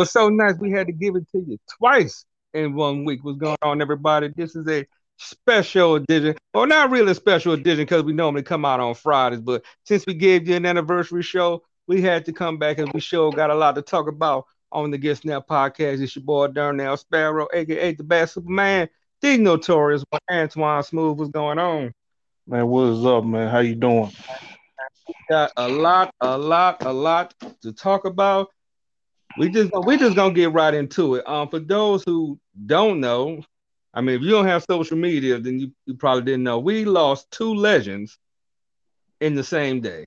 was so nice we had to give it to you twice in one week. What's going on, everybody? This is a special edition, or not really a special edition because we normally come out on Fridays, but since we gave you an anniversary show, we had to come back and we sure got a lot to talk about on the Get Snap podcast. It's your boy Darnell Sparrow, aka the Bad Superman, the notorious Antoine Smooth. What's going on? Man, what is up, man? How you doing? Got a lot, a lot, a lot to talk about. We just we just gonna get right into it. Um, for those who don't know, I mean, if you don't have social media, then you, you probably didn't know. We lost two legends in the same day.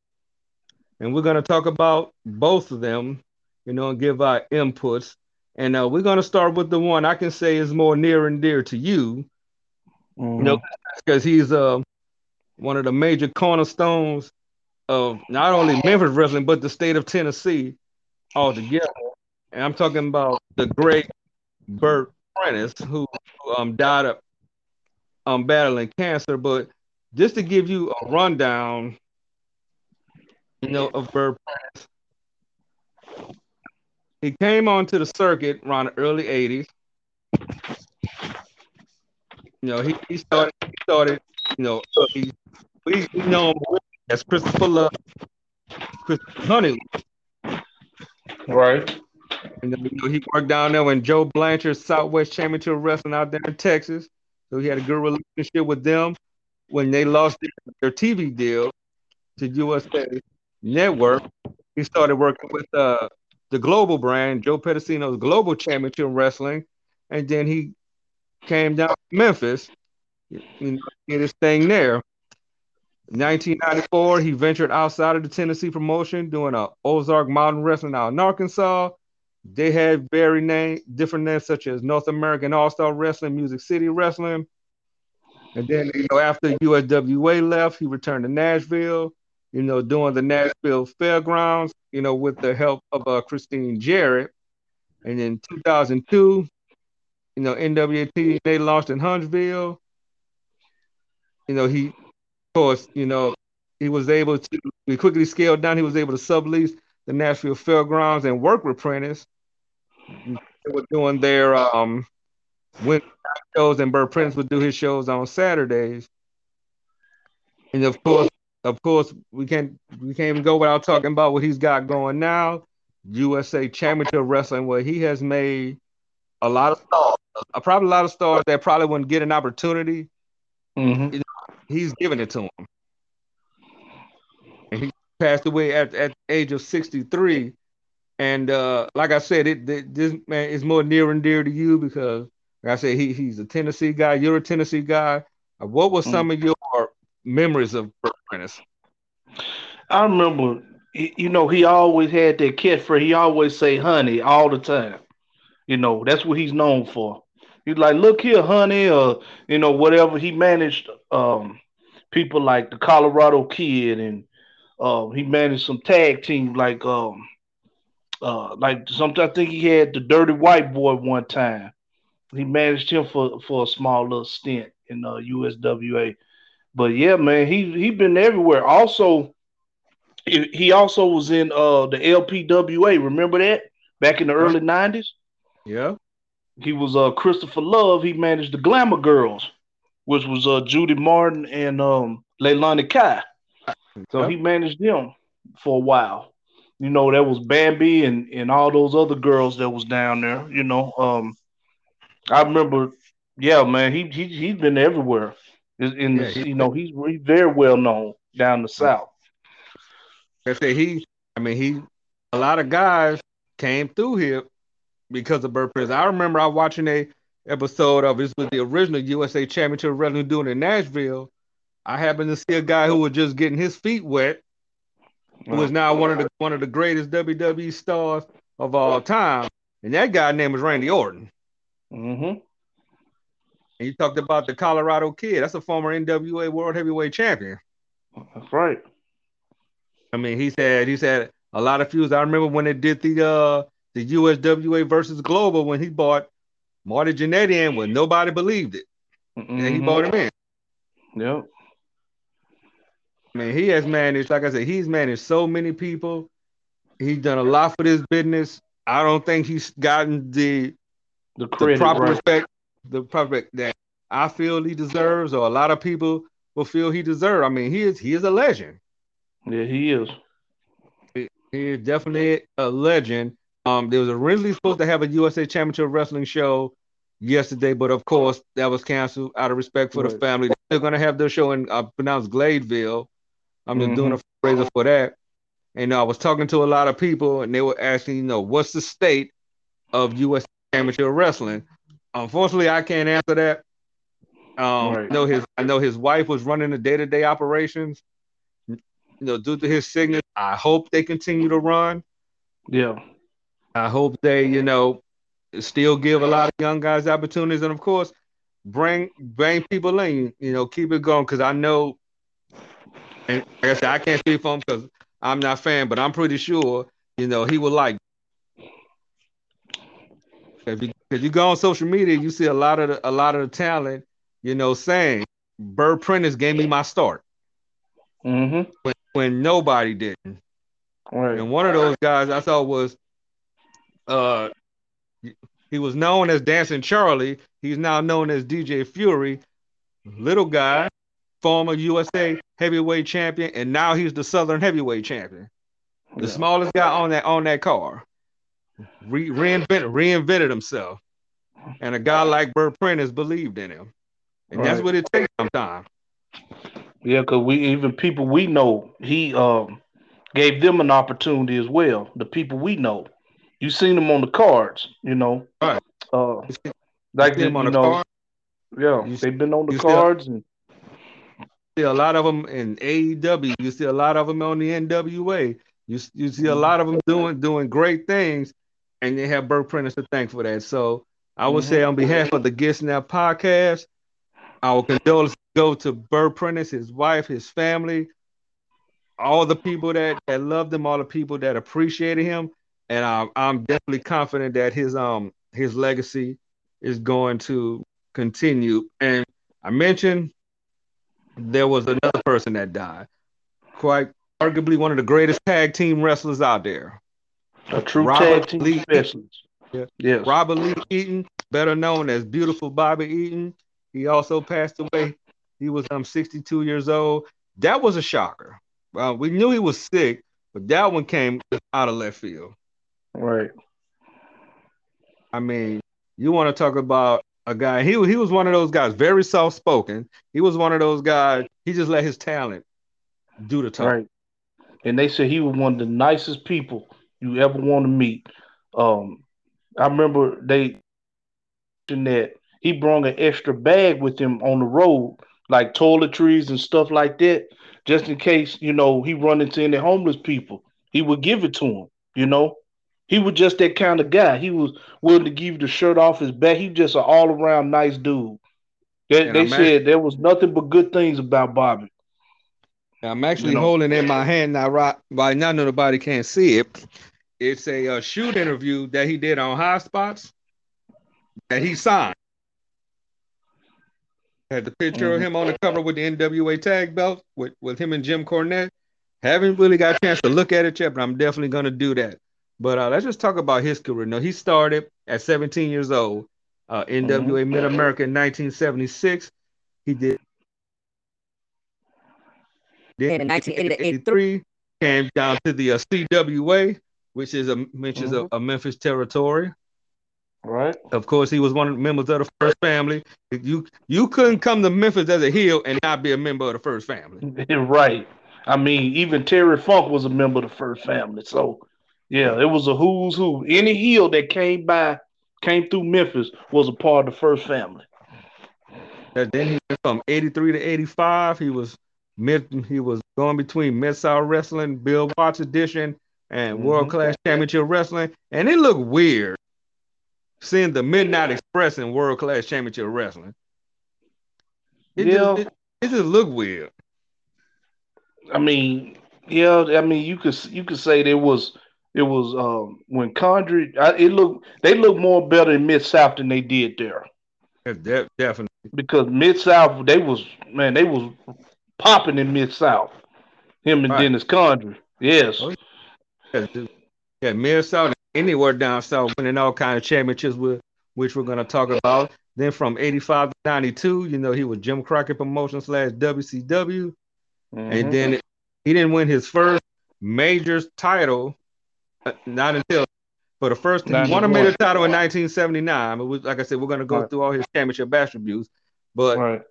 And we're going to talk about both of them, you know, and give our inputs. And uh, we're going to start with the one I can say is more near and dear to you, mm-hmm. you know, because he's uh, one of the major cornerstones of not only Memphis wrestling, but the state of Tennessee altogether. And I'm talking about the great Bert Prentice, who um, died of um, battling cancer. But just to give you a rundown, you know, of Bert Prentice, he came onto the circuit around the early 80s. You know, he, he started, he started, you know, he, we know him as Christopher Love, Christopher Honey. Right. And then, you know, he worked down there when Joe Blanchard Southwest Championship Wrestling out there in Texas. So he had a good relationship with them when they lost their TV deal to USA Network. He started working with uh, the global brand, Joe Pedicino's Global Championship Wrestling, and then he came down to Memphis, you know, did his thing there. 1994, he ventured outside of the Tennessee promotion, doing a Ozark Mountain Wrestling out in Arkansas. They had very name different names such as North American All Star Wrestling, Music City Wrestling. And then you know after USWA left, he returned to Nashville. You know, doing the Nashville Fairgrounds. You know, with the help of uh, Christine Jarrett. And in 2002, you know, NWT they launched in Huntsville. You know, he, of course, you know, he was able to. We quickly scaled down. He was able to sublease the Nashville Fairgrounds and work with Prentice they were doing their um when shows and Bert Prentice would do his shows on Saturdays. And of course, of course, we can't we can't even go without talking about what he's got going now. USA Championship Wrestling, where he has made a lot of stars, uh, probably a lot of stars that probably wouldn't get an opportunity. Mm-hmm. He's giving it to him. And he passed away at, at the age of 63 and uh, like I said, it, it, this man is more near and dear to you because, like I said, he he's a Tennessee guy. You're a Tennessee guy. Uh, what was some mm. of your memories of Bert Prentice? I remember, you know, he always had that catchphrase. He always say "honey" all the time. You know, that's what he's known for. He's like, "Look here, honey," or you know, whatever. He managed um, people like the Colorado Kid, and uh, he managed some tag team like. Um, uh, like sometimes I think he had the dirty white boy one time. He managed him for, for a small little stint in uh, USWA. But yeah, man, he he been everywhere. Also, he also was in uh the LPWA. Remember that back in the early nineties? Yeah. He was uh Christopher Love. He managed the Glamour Girls, which was uh Judy Martin and um Leilani Kai. So he managed them for a while you know, that was Bambi and and all those other girls that was down there. You know, um, I remember, yeah, man, he he he's been everywhere. In the, yeah, you know, he's, he's very well known down the south. I say he, I mean, he, a lot of guys came through here because of Bert Prentice. I remember I watching a episode of this was the original USA Championship Wrestling doing in Nashville. I happened to see a guy who was just getting his feet wet who is now one of the one of the greatest WWE stars of all time. And that guy name was Randy Orton. Mm-hmm. And you talked about the Colorado Kid. That's a former NWA World Heavyweight Champion. That's right. I mean, he's had he's had a lot of feuds. I remember when they did the uh the USWA versus Global when he bought Marty Jannetty in when nobody believed it. Mm-hmm. And he bought him in. Yep. I mean, he has managed, like I said, he's managed so many people. He's done a lot for this business. I don't think he's gotten the the, credit, the proper right. respect, the proper that I feel he deserves, or a lot of people will feel he deserves. I mean, he is he is a legend. Yeah, he is. He, he is definitely a legend. Um, there was originally supposed to have a USA Championship Wrestling show yesterday, but of course that was canceled out of respect for Right. the family. They're gonna have their show in uh, pronounced Gladeville. I'm just doing a Mm-hmm. fundraiser for that. And I was talking to a lot of people, and they were asking, you know, what's the state of U.S. Amateur Wrestling? Unfortunately, I can't answer that. Um, Right. I know his I know his wife was running the day to day operations. You know, due to his sickness, I hope they continue to run. Yeah. I hope they, you know, still give a lot of young guys opportunities, and of course, bring bring people in. You know, keep it going because I know, and like I said, I can't speak for him because I'm not a fan, but I'm pretty sure, you know, he would like. If you, if you go on social media, you see a lot of the, a lot of the talent, you know, saying Bert Prentice gave me my start Mm-hmm. when, when nobody didn't. Right. And one of those guys I thought was uh he was known as Dancing Charlie. He's now known as DJ Fury. Little guy, former USA heavyweight champion, and now he's the Southern heavyweight champion. The Yeah. smallest guy on that on that car. Re- reinvented reinvented himself. And a guy like Bert Prentice believed in him. And that's what it takes sometimes. Yeah, because we even people we know, he um gave them an opportunity as well. The people we know, you seen them on the cards, you know. Right. Uh, like see the, on the know, card? yeah, You they've been on the you still- cards and see a lot of them in AEW. You see a lot of them on the NWA. You you see a lot of them doing doing great things, and they have Bert Prentice to thank for that. So I would say on behalf of the Get Snap podcast, our condolences go to Bert Prentice, his wife, his family, all the people that that loved him, all the people that appreciated him, and I'm I'm definitely confident that his um his legacy is going to continue. And I mentioned there was another person that died. Quite arguably one of the greatest tag team wrestlers out there. a true Robert tag team Lee- specialist. Yeah. Yes. Robert Lee Eaton, better known as Beautiful Bobby Eaton. He also passed away. He was um 62 years old. That was a shocker. Uh, we knew he was sick, but that one came out of left field. Right. I mean, you want to talk about a guy? He he was one of those guys, very soft spoken. He was one of those guys. He just let his talent do the talk. Right. And they said he was one of the nicest people you ever want to meet. Um, I remember they mentioned that he brought an extra bag with him on the road, like toiletries and stuff like that, just in case you know he run into any homeless people. He would give it to him. You know, he was just that kind of guy. He was willing to give the shirt off his back. He just an all around nice dude. They, they said there was nothing but good things about Bobby. I'm actually You know. holding in my hand now, right? Right now, nobody can see it. It's a uh, shoot interview that he did on High Spots that he signed. Had the picture of Mhm. him on the cover with the NWA tag belt with, with him and Jim Cornette. Haven't really got a chance to look at it yet, but I'm definitely going to do that. But uh, let's just talk about his career. Now, he started at 17 years old, uh, NWA Mid America in 1976. He did. Then in 1983, came down to the uh, CWA, which is a which is a, a Memphis territory. Right. Of course, he was one of the members of the first family. You you couldn't come to Memphis as a heel and not be a member of the first family. right. I mean, even Terry Funk was a member of the first family. So, yeah, it was a who's who. Any heel that came by, came through Memphis, was a part of the first family. And then he went from 83 to 85. He was he was going between Mid South Wrestling, Bill Watts edition, and Mhm. World Class Championship Wrestling. And it looked weird seeing the Midnight Express in World Class Championship Wrestling. It Yeah. just, it, it just looked weird. I mean, yeah, I mean, you could you could say there was it was um when Condrey, I, it looked they looked more better in Mid South than they did there de- definitely. because Mid South they was man they was popping in Mid South. Him and Right. Dennis Condrey, yes, Oh, Yeah, yeah, Mid South anywhere down south, winning all kind of championships with which we're gonna talk about. Then from 85 to 92, you know, he was Jim Crockett Promotion slash WCW. Mm-hmm. And then he didn't win his first major title, not until for the first time. He won a major title in 1979. It was like I said, we're gonna go right. through all his championship attributes, but right.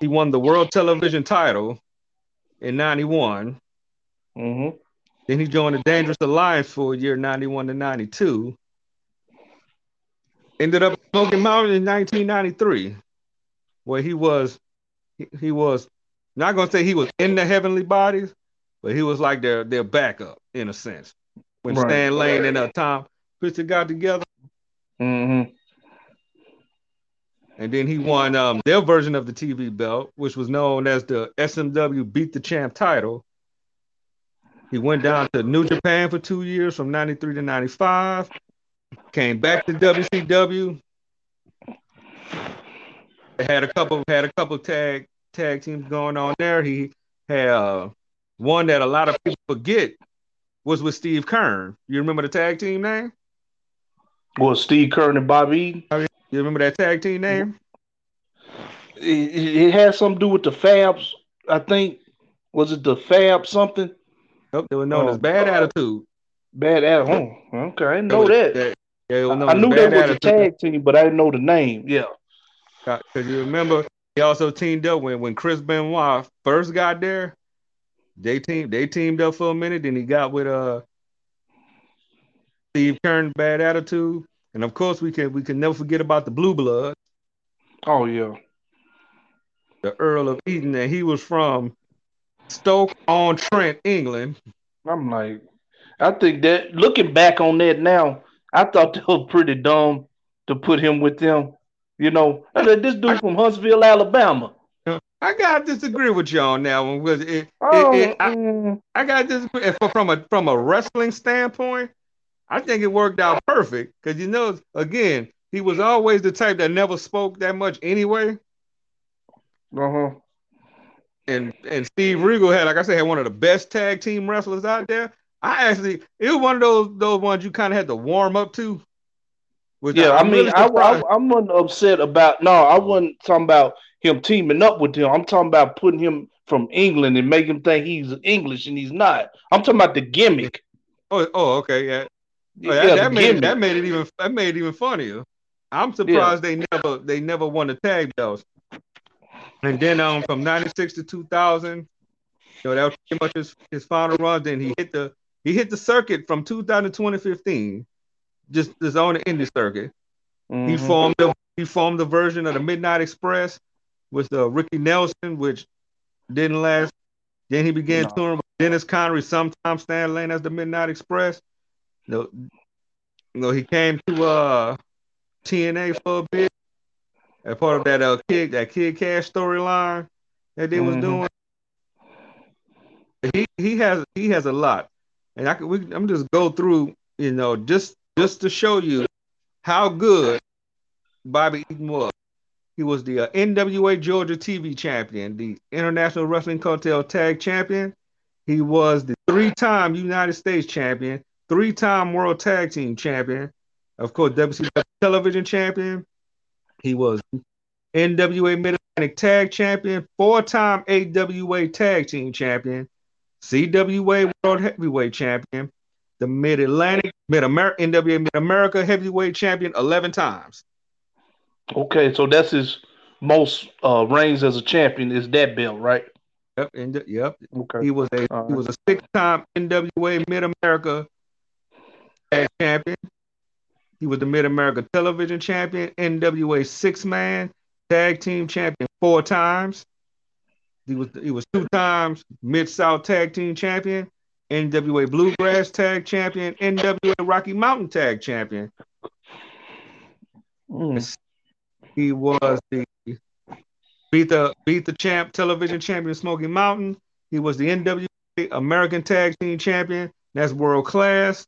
he won the world television title in 91. Mm-hmm. Then he joined the Dangerous Alliance for a year 91 to 92. Ended up Smoky Mountain in 1993, where he was he, he was not gonna say he was in the heavenly bodies, but he was like their their backup in a sense. When right. Stan Lane and uh, Tom Prichard got together. Mm-hmm. And then he won um, their version of the TV belt, which was known as the SMW Beat the Champ title. He went down to New Japan for two years from 93 to 95. Came back to WCW. Had a couple had a couple tag tag teams going on there. He had uh, one that a lot of people forget was with Steve Keirn. You remember the tag team name? Well, Steve Keirn and Bobby. You remember that tag team name? It, it had something to do with the Fabs. I think was it the Fab something? Nope, they were known as oh. Bad Attitude. Bad Attitude. Oh, okay, I didn't know that. that. Yeah, I knew they was a tag team, but I didn't know the name. Yeah. Uh, because you remember, he also teamed up when when Chris Benoit first got there. They teamed they teamed up for a minute. Then he got with uh Steve Keirn, Bad Attitude, and of course we can we can never forget about the Blue Blood. Oh yeah. The Earl of Eaton, and he was from Stoke on Trent, England. I'm like, I think that looking back on that now, I thought that was pretty dumb to put him with them. You know, this dude from Huntsville, Alabama. I gotta disagree with you on that one because it, oh, it, it, I, mm. I gotta disagree from a from a wrestling standpoint. I think it worked out perfect because you know, again, he was always the type that never spoke that much anyway. Uh huh and and Steve Regal had, like I said, had one of the best tag team wrestlers out there. I actually, it was one of those those ones you kind of had to warm up to. Yeah, I, I mean, really I, I, I'm not upset about. No, I wasn't talking about him teaming up with him. I'm talking about putting him from England and make him think he's English and he's not. I'm talking about the gimmick. Oh, oh, okay, yeah. Oh, that, yeah, that made it, that made it even that made it even funnier. I'm surprised yeah. they never they never won the tag belts. And then um from 96 to 2000, you know, that was pretty much his, his final run. Then he hit the he hit the circuit from 2000 to 2015, just just on the indie circuit. Mm-hmm. He formed the he formed the version of the Midnight Express with uh, Ricky Nelson, which didn't last. Then he began no. touring with Dennis Condrey, sometimes Stan Lane as the Midnight Express. You know, you know, he came to uh TNA for a bit as part of that uh kid that Kid Kash storyline that they mm-hmm. was doing. He he has he has a lot, and I can we, I'm just go through you know just just to show you how good Bobby Eaton was. He was the uh, NWA Georgia TV champion, the International Wrestling Cartel Tag Champion. He was the three-time United States champion, three-time World Tag Team champion, of course, WCW Television champion, he was NWA Mid Atlantic Tag Champion, four time AWA Tag Team Champion, CWA World Heavyweight Champion, the Mid Atlantic, Mid America, NWA Mid America Heavyweight Champion 11 times. Okay, so that's his most uh, reigns as a champion is that belt, right? Yep, and, yep. Okay. He was a he was a six time NWA Mid America Champion. He was the Mid America Television Champion, NWA Six Man Tag Team Champion four times. He was he was two times Mid South Tag Team Champion, NWA Bluegrass Tag Champion, NWA Rocky Mountain Tag Champion. Mm. He was the beat the beat the champ television champion Smoky Mountain. He was the NWA American Tag Team Champion. That's world class.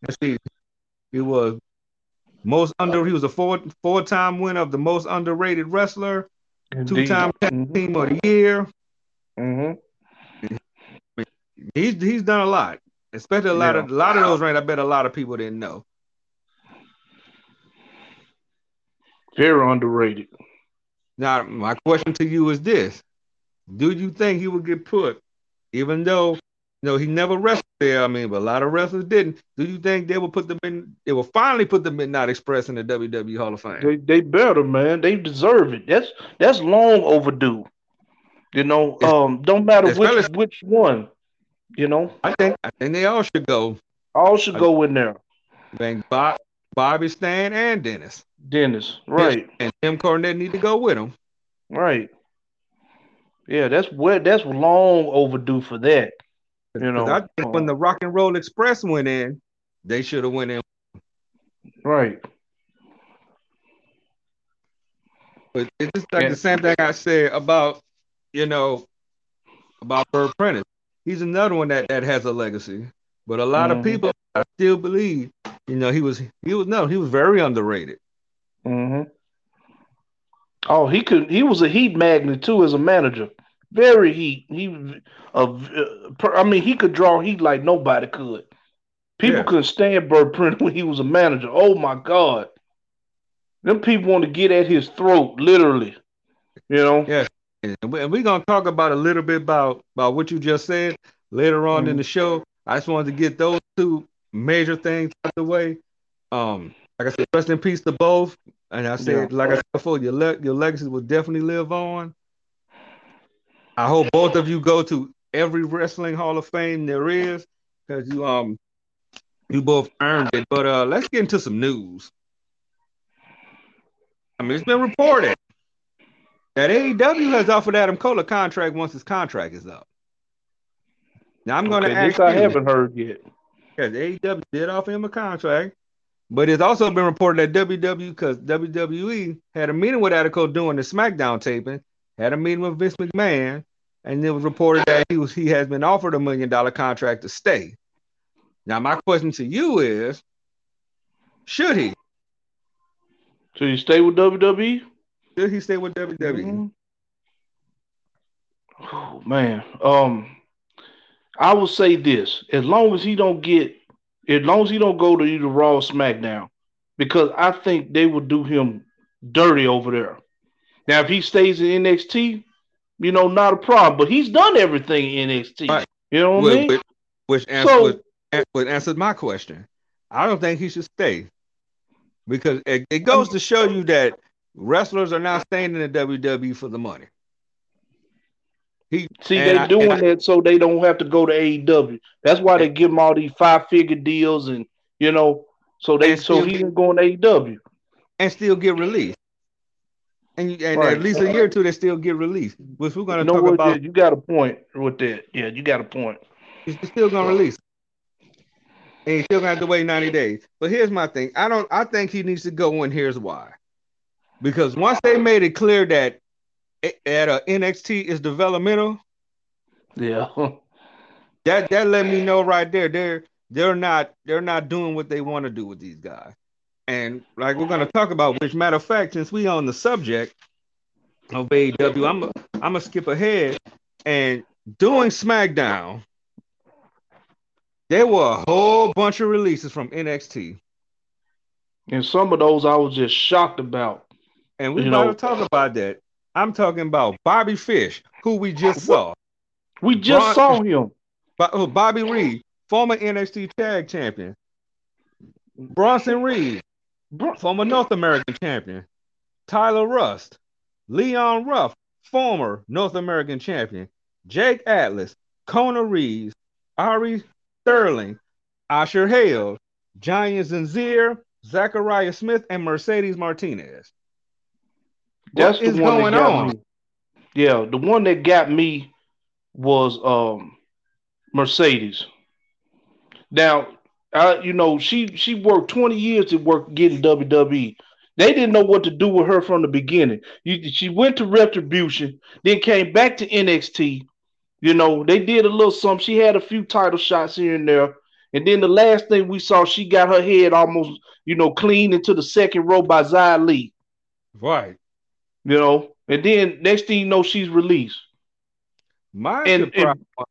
Let's see. He was most under. He was a four four time winner of the most underrated wrestler, two time mm-hmm. team of the year. Mm-hmm. He's he's done a lot. Especially a lot Yeah. of a lot of those reigns. I bet a lot of people didn't know. Very underrated. Now, my question to you is this: Do you think he would get put, even though you know he never wrestled there? I mean, but a lot of wrestlers didn't. Do you think they will put them in? They will finally put the Midnight Express in the WWE Hall of Fame. They they better, man. They deserve it. That's that's long overdue. You know, um, don't matter which which one. You know, I think I think they all should go. all should go in there. I think Bob, Bobby Stan and Dennis Dennis, right, and Jim Cornette need to go with him. right. Yeah, that's what that's long overdue for that. You know, I think when the Rock and Roll Express went in, they should have went in. right. But it's just like Yeah. the same thing I said about, you know, about Bert Prentice. He's another one that, that has a legacy. But a lot Mhm. of people I still believe, you know, he was he was no, he was very underrated. Mm-hmm. Oh, he could. He was a heat magnet too as a manager. Very heat. He, uh, I mean, he could draw heat like nobody could. People Yeah. couldn't stand Bert Prentice when he was a manager. Oh my God, them people want to get at his throat, literally. You know. Yeah. And we- and we're gonna talk about a little bit about about what you just said later on in Mhm. the show. I just wanted to get those two major things out the way. Um, like I said, rest in peace to both. And I said, Yeah. like I said before, your le- your legacy will definitely live on. I hope both of you go to every wrestling Hall of Fame there is, because you um you both earned it. But uh, let's get into some news. I mean, it's been reported that AEW has offered Adam Cole a contract once his contract is up. Now I'm going to Okay, ask this I you, haven't heard yet. Because AEW did offer him a contract, but it's also been reported that WWE, because WWE had a meeting with Attico during the SmackDown taping, had a meeting with Vince McMahon, and it was reported that he was he has been offered a million dollar contract to stay. Now my question to you is, should he? Should he stay with WWE? Should he stay with WWE? Mhm. Oh man. Um I will say this. As long as he don't get as long as he don't go to either Raw or SmackDown, because I think they will do him dirty over there. Now if he stays in NXT, you know, not a problem. But he's done everything in NXT. Right. You know what I Which, mean? which, which, answer, So- which answered my question. I don't think he should stay because it, it goes to show you that wrestlers are not staying in the WWE for the money. He See, they're doing I- that so they don't have to go to AEW. That's why they give him all these five figure deals and you know, so they so he can go in AEW. and still get released. And, and Right. at least a year or two, they still get released. Which we're going You to know talk what? about. yeah, you got a point with that. Yeah, you got a point. He's still going to release. And he's still going to have to wait 90 days. But here's my thing. I don't. I think he needs to go, and here's why. Because once they made it clear that at uh, NXT is developmental, Yeah. that that let me know right there. They're they're not they're not doing what they want to do with these guys. And like we're going to talk about which matter of fact since we on the subject of AEW I'm a, I'm gonna skip ahead. And doing SmackDown there were a whole bunch of releases from NXT and some of those I was just shocked about. and we You about know- to talk about that I'm talking about Bobby Fish who we just saw We just Braun- saw him. Oh, Bobby Reed former NXT tag champion Bronson Reed former North American champion. Tyler Rust, Leon Ruff, former North American champion. Jake Atlas, Kona Reeves, Ari Sterling, Asher Hale, Giant Zanjeer, Zachariah Smith, and Mercedes Martinez. That's What the one going that got on? me. Yeah, the one that got me was um Mercedes. Now, I you know she she worked twenty years to work getting WWE. They didn't know what to do with her from the beginning. You, she went to Retribution, then came back to NXT. You know they did a little something. She had a few title shots here and there, and then the last thing we saw, she got her head almost you know clean into the second row by Xia Li. Right. You know, and then next thing you know, she's released. My And- surprise, and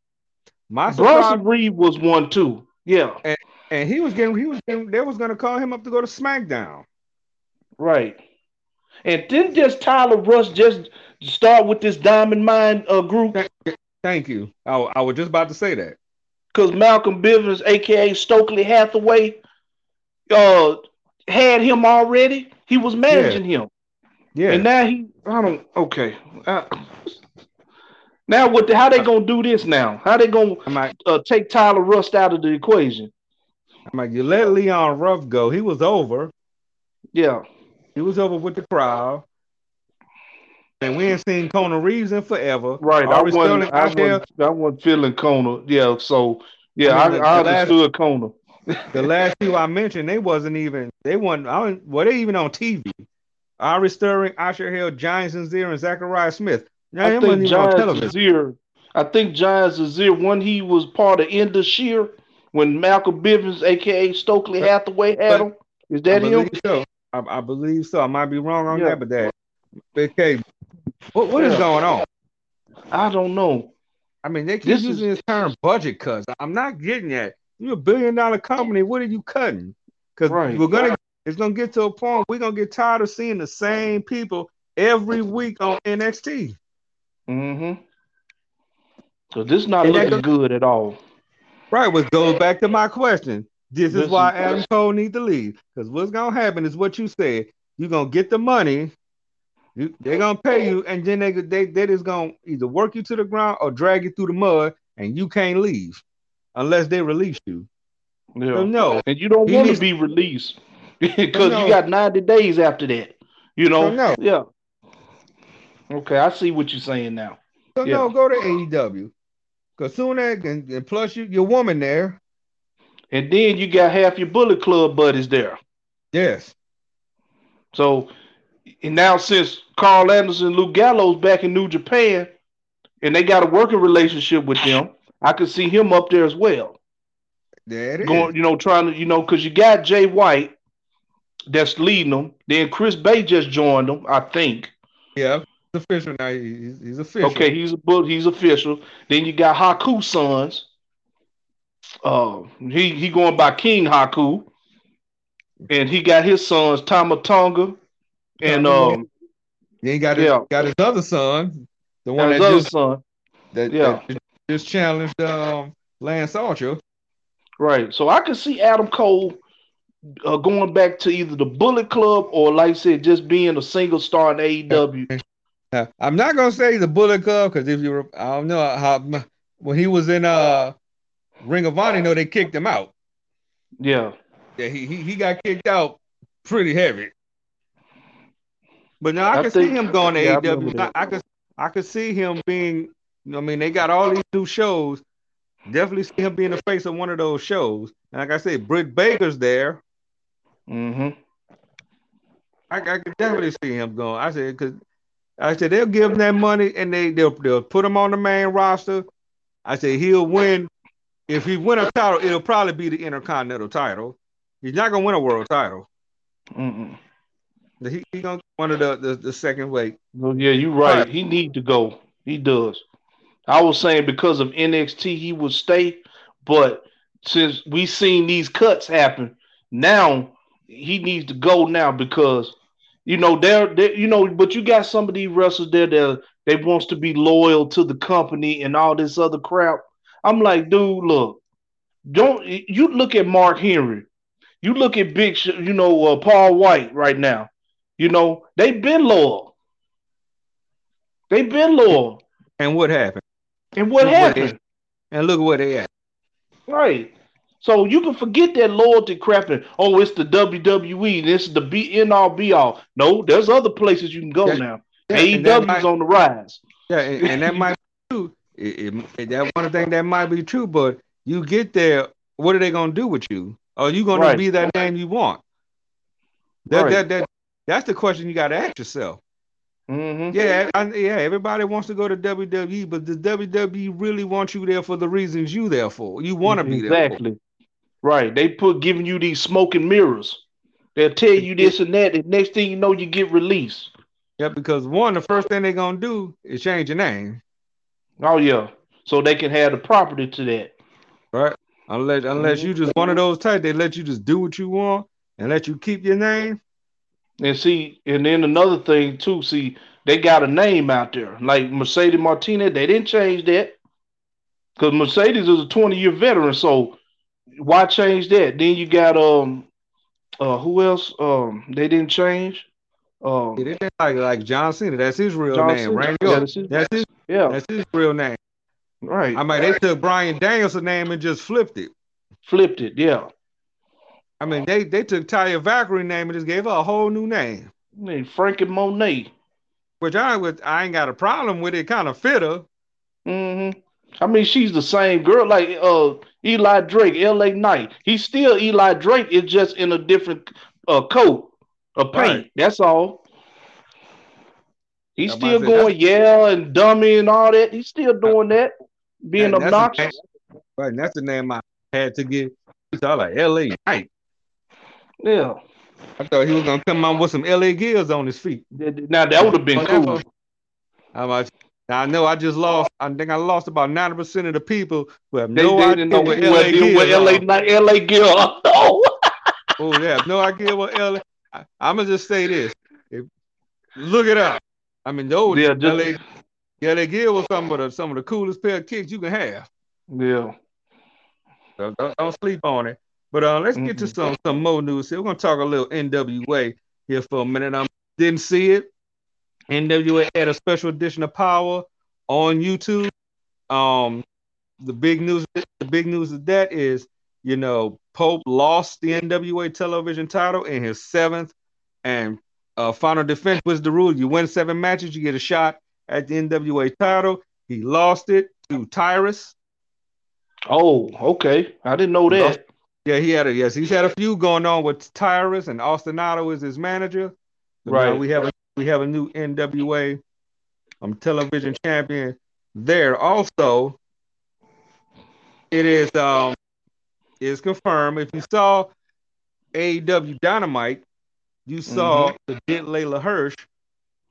my Bronson surprise, Reed was one too. Yeah. And, and he was getting he was getting, they was gonna call him up to go to SmackDown. Right. And didn't just Tyler Rush just start with this Diamond Mine uh, group? Thank you. I, I was just about to say that. Because Malcolm Bivens, aka Stokely Hathaway, uh, had him already. He was managing yeah. him. Yeah. And now he, I don't. Okay. Uh, now what? The, how they gonna do this now? How they gonna uh, take Tyler Rust out of the equation? I'm like, you let Leon Ruff go. He was over. Yeah. He was over with the crowd. And we ain't seen Kona Reeves in forever. Right. I wasn't, I, wasn't, I wasn't feeling Kona. Yeah. So yeah, I, mean, I, I understood last, Kona. the last two I mentioned, they wasn't even they weren't, I were they even on TV. Ari Sterling, Asher Hill, Giant Zanjeer, and Zachariah Smith. Now, I think Giant Zanjeer, I think Giant Zanjeer, when he was part of Indus Sher, when Malcolm Bivens, aka Stokely Hathaway, had him. Is that I him? So. I, I, believe so. I might be wrong on yeah. that, but that okay. What what yeah. is going on? I don't know. I mean, they keep this using is... this term budget cuts. I'm not getting that. You're a billion dollar company. What are you cutting? Because right. we're gonna it's gonna get to a point we're gonna get tired of seeing the same people every week on NXT. Mm-hmm. So this is not and looking good at all. Right, which goes back to my question. This, is why Adam Cole needs to leave. Because what's gonna happen is what you said. You're gonna get the money, you, they're gonna pay you, and then they they they just gonna either work you to the ground or drag you through the mud, and you can't leave unless they release you. Yeah. So no, and you don't want to be released because no. you got 90 days after that. You know? No. Yeah. Okay, I see what you're saying now. So yeah. no, go to AEW. Cause soon and, and plus you your woman there. And then you got half your Bullet Club buddies there. Yes. So and now since Karl Anderson, Luke Gallows back in New Japan, and they got a working relationship with them, I could see him up there as well. There Going, is. you know, trying to, you know, because you got Jay White that's leading them. Then Chris Bey just joined them, I think. Yeah, he's official now. He's, he's official. Okay, he's a book. he's official. Then you got Haku Sons. Uh, he he going by King Haku, and he got his sons Tama Tonga, and um, he got his, yeah. got his other son, the one that just son. That, yeah. That just challenged um, Lance Archer. Right. So I can see Adam Cole uh, going back to either the Bullet Club or, like I said, just being a single star in AEW. I'm not gonna say the Bullet Club because if you, were, I don't know how when he was in uh Ring of Honor, you know they kicked him out. Yeah. Yeah, he he, he got kicked out pretty heavy. But now I, I can think, see him going to yeah, AEW. I, I, could I could see him being. You know, I mean, they got all these new shows. Definitely see him being the face of one of those shows. And like I said, Britt Baker's there. Mm-hmm. I, I could definitely see him going. I said because I said they'll give him that money and they they'll, they'll put him on the main roster. I said he'll win. If he win a title, it'll probably be the Intercontinental title. He's not gonna win a world title. Mm-mm. He, he gonna one of the, the, the second weight. Well, yeah, you're right. right. He need to go. He does. I was saying because of NXT he would stay, but since we seen these cuts happen, now he needs to go now because you know they're, they you know, but you got some of these wrestlers there that they wants to be loyal to the company and all this other crap. I'm like, dude, look, don't you look at Mark Henry, you look at Big, you know, uh, Paul White right now. You know, they've been loyal. They've been loyal. And what happened? And what happened? They, and look where they at. Right. So you can forget that loyalty crap and oh, it's the WWE. This is the be in all be all. No, there's other places you can go now. Yeah, AEW's on the rise. Yeah, and, and that might be true. It, it, that one thing that might be true, but you get there, what are they gonna do with you? Are you gonna right. be that name you want? That, right. that that that's the question you got to ask yourself. Mm-hmm. Yeah, I, yeah. Everybody wants to go to WWE, but the WWE really wants you there for the reasons you there for. You want to be there. Exactly. Right. They put giving you these smoking mirrors. They'll tell you this and that, and next thing you know, you get released. Yeah, because one, the first thing they're gonna do is change your name. Oh yeah, so they can have the property to that. Right. Unless unless you just one of those type, they let you just do what you want and let you keep your name. And see, and then another thing too, see, they got a name out there. Like Mercedes Martinez, they didn't change that. Because Mercedes is a 20 year veteran, so why change that? Then you got um uh who else? Um they didn't change. Um yeah, they like like John Cena, that's his real John name. Randy yeah, that's his, that's his yeah, that's his real name. Right. I mean they took Bryan Danielson's name and just flipped it. Flipped it, yeah. I mean they they took Taya Valkyrie name and just gave her a whole new name. Named Franky Monet. Which I would I ain't got a problem with it, kind of fit her. Mm-hmm. I mean, she's the same girl, like uh Eli Drake, L.A. Knight. He's still Eli Drake. It's just in a different uh coat of paint. Right. That's all. He's still going yell and dummy and all that. He's still doing that, being obnoxious. right, that's the name I had to get. I like L.A. Knight. Yeah. I thought he was gonna come out with some LA Gears on his feet. Now that would have been cool. How much? I know I just lost. I think I lost about ninety percent of the people who have they, no they idea know what LA Gears what LA, not LA Gear. oh yeah, no idea what LA. I, am gonna just say this: if, look it up. I mean, those yeah, just, LA, LA Gear was some of the some of the coolest pair of kicks you can have. Yeah. So don't, don't sleep on it. But uh, let's get to some some more news here. We're gonna talk a little NWA here for a minute. I didn't see it. NWA had a special edition of Power on YouTube. Um, the big news, the big news of that is, you know, Pope lost the NWA television title in his seventh and uh, final defense was the rule. You win seven matches, you get a shot at the NWA title. He lost it to Tyrus. Oh, okay. I didn't know that. Yeah, he had a yes, he's had a few going on with Tyrus and Austin Otto is his manager. So right. we have a we have a new NWA um television champion there. Also, it is um is confirmed. If you saw AEW Dynamite, you saw mm-hmm. the dead Leyla Hirsch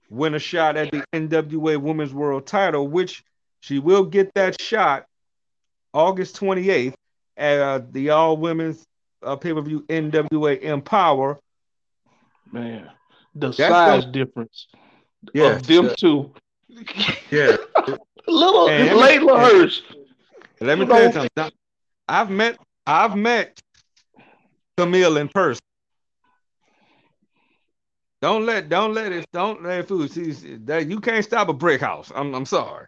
win a shot at the NWA Women's World Title, which she will get that shot August 28th at uh, the all women's uh, pay per view NWA Empower. Man, the That's size the, difference yeah, of them two. Yeah, little and Leyla Hirsch. Let me tell you something. I've met I've met Kamille in person. Don't let don't let it don't let it fool see that you can't stop a brick house. I'm I'm sorry.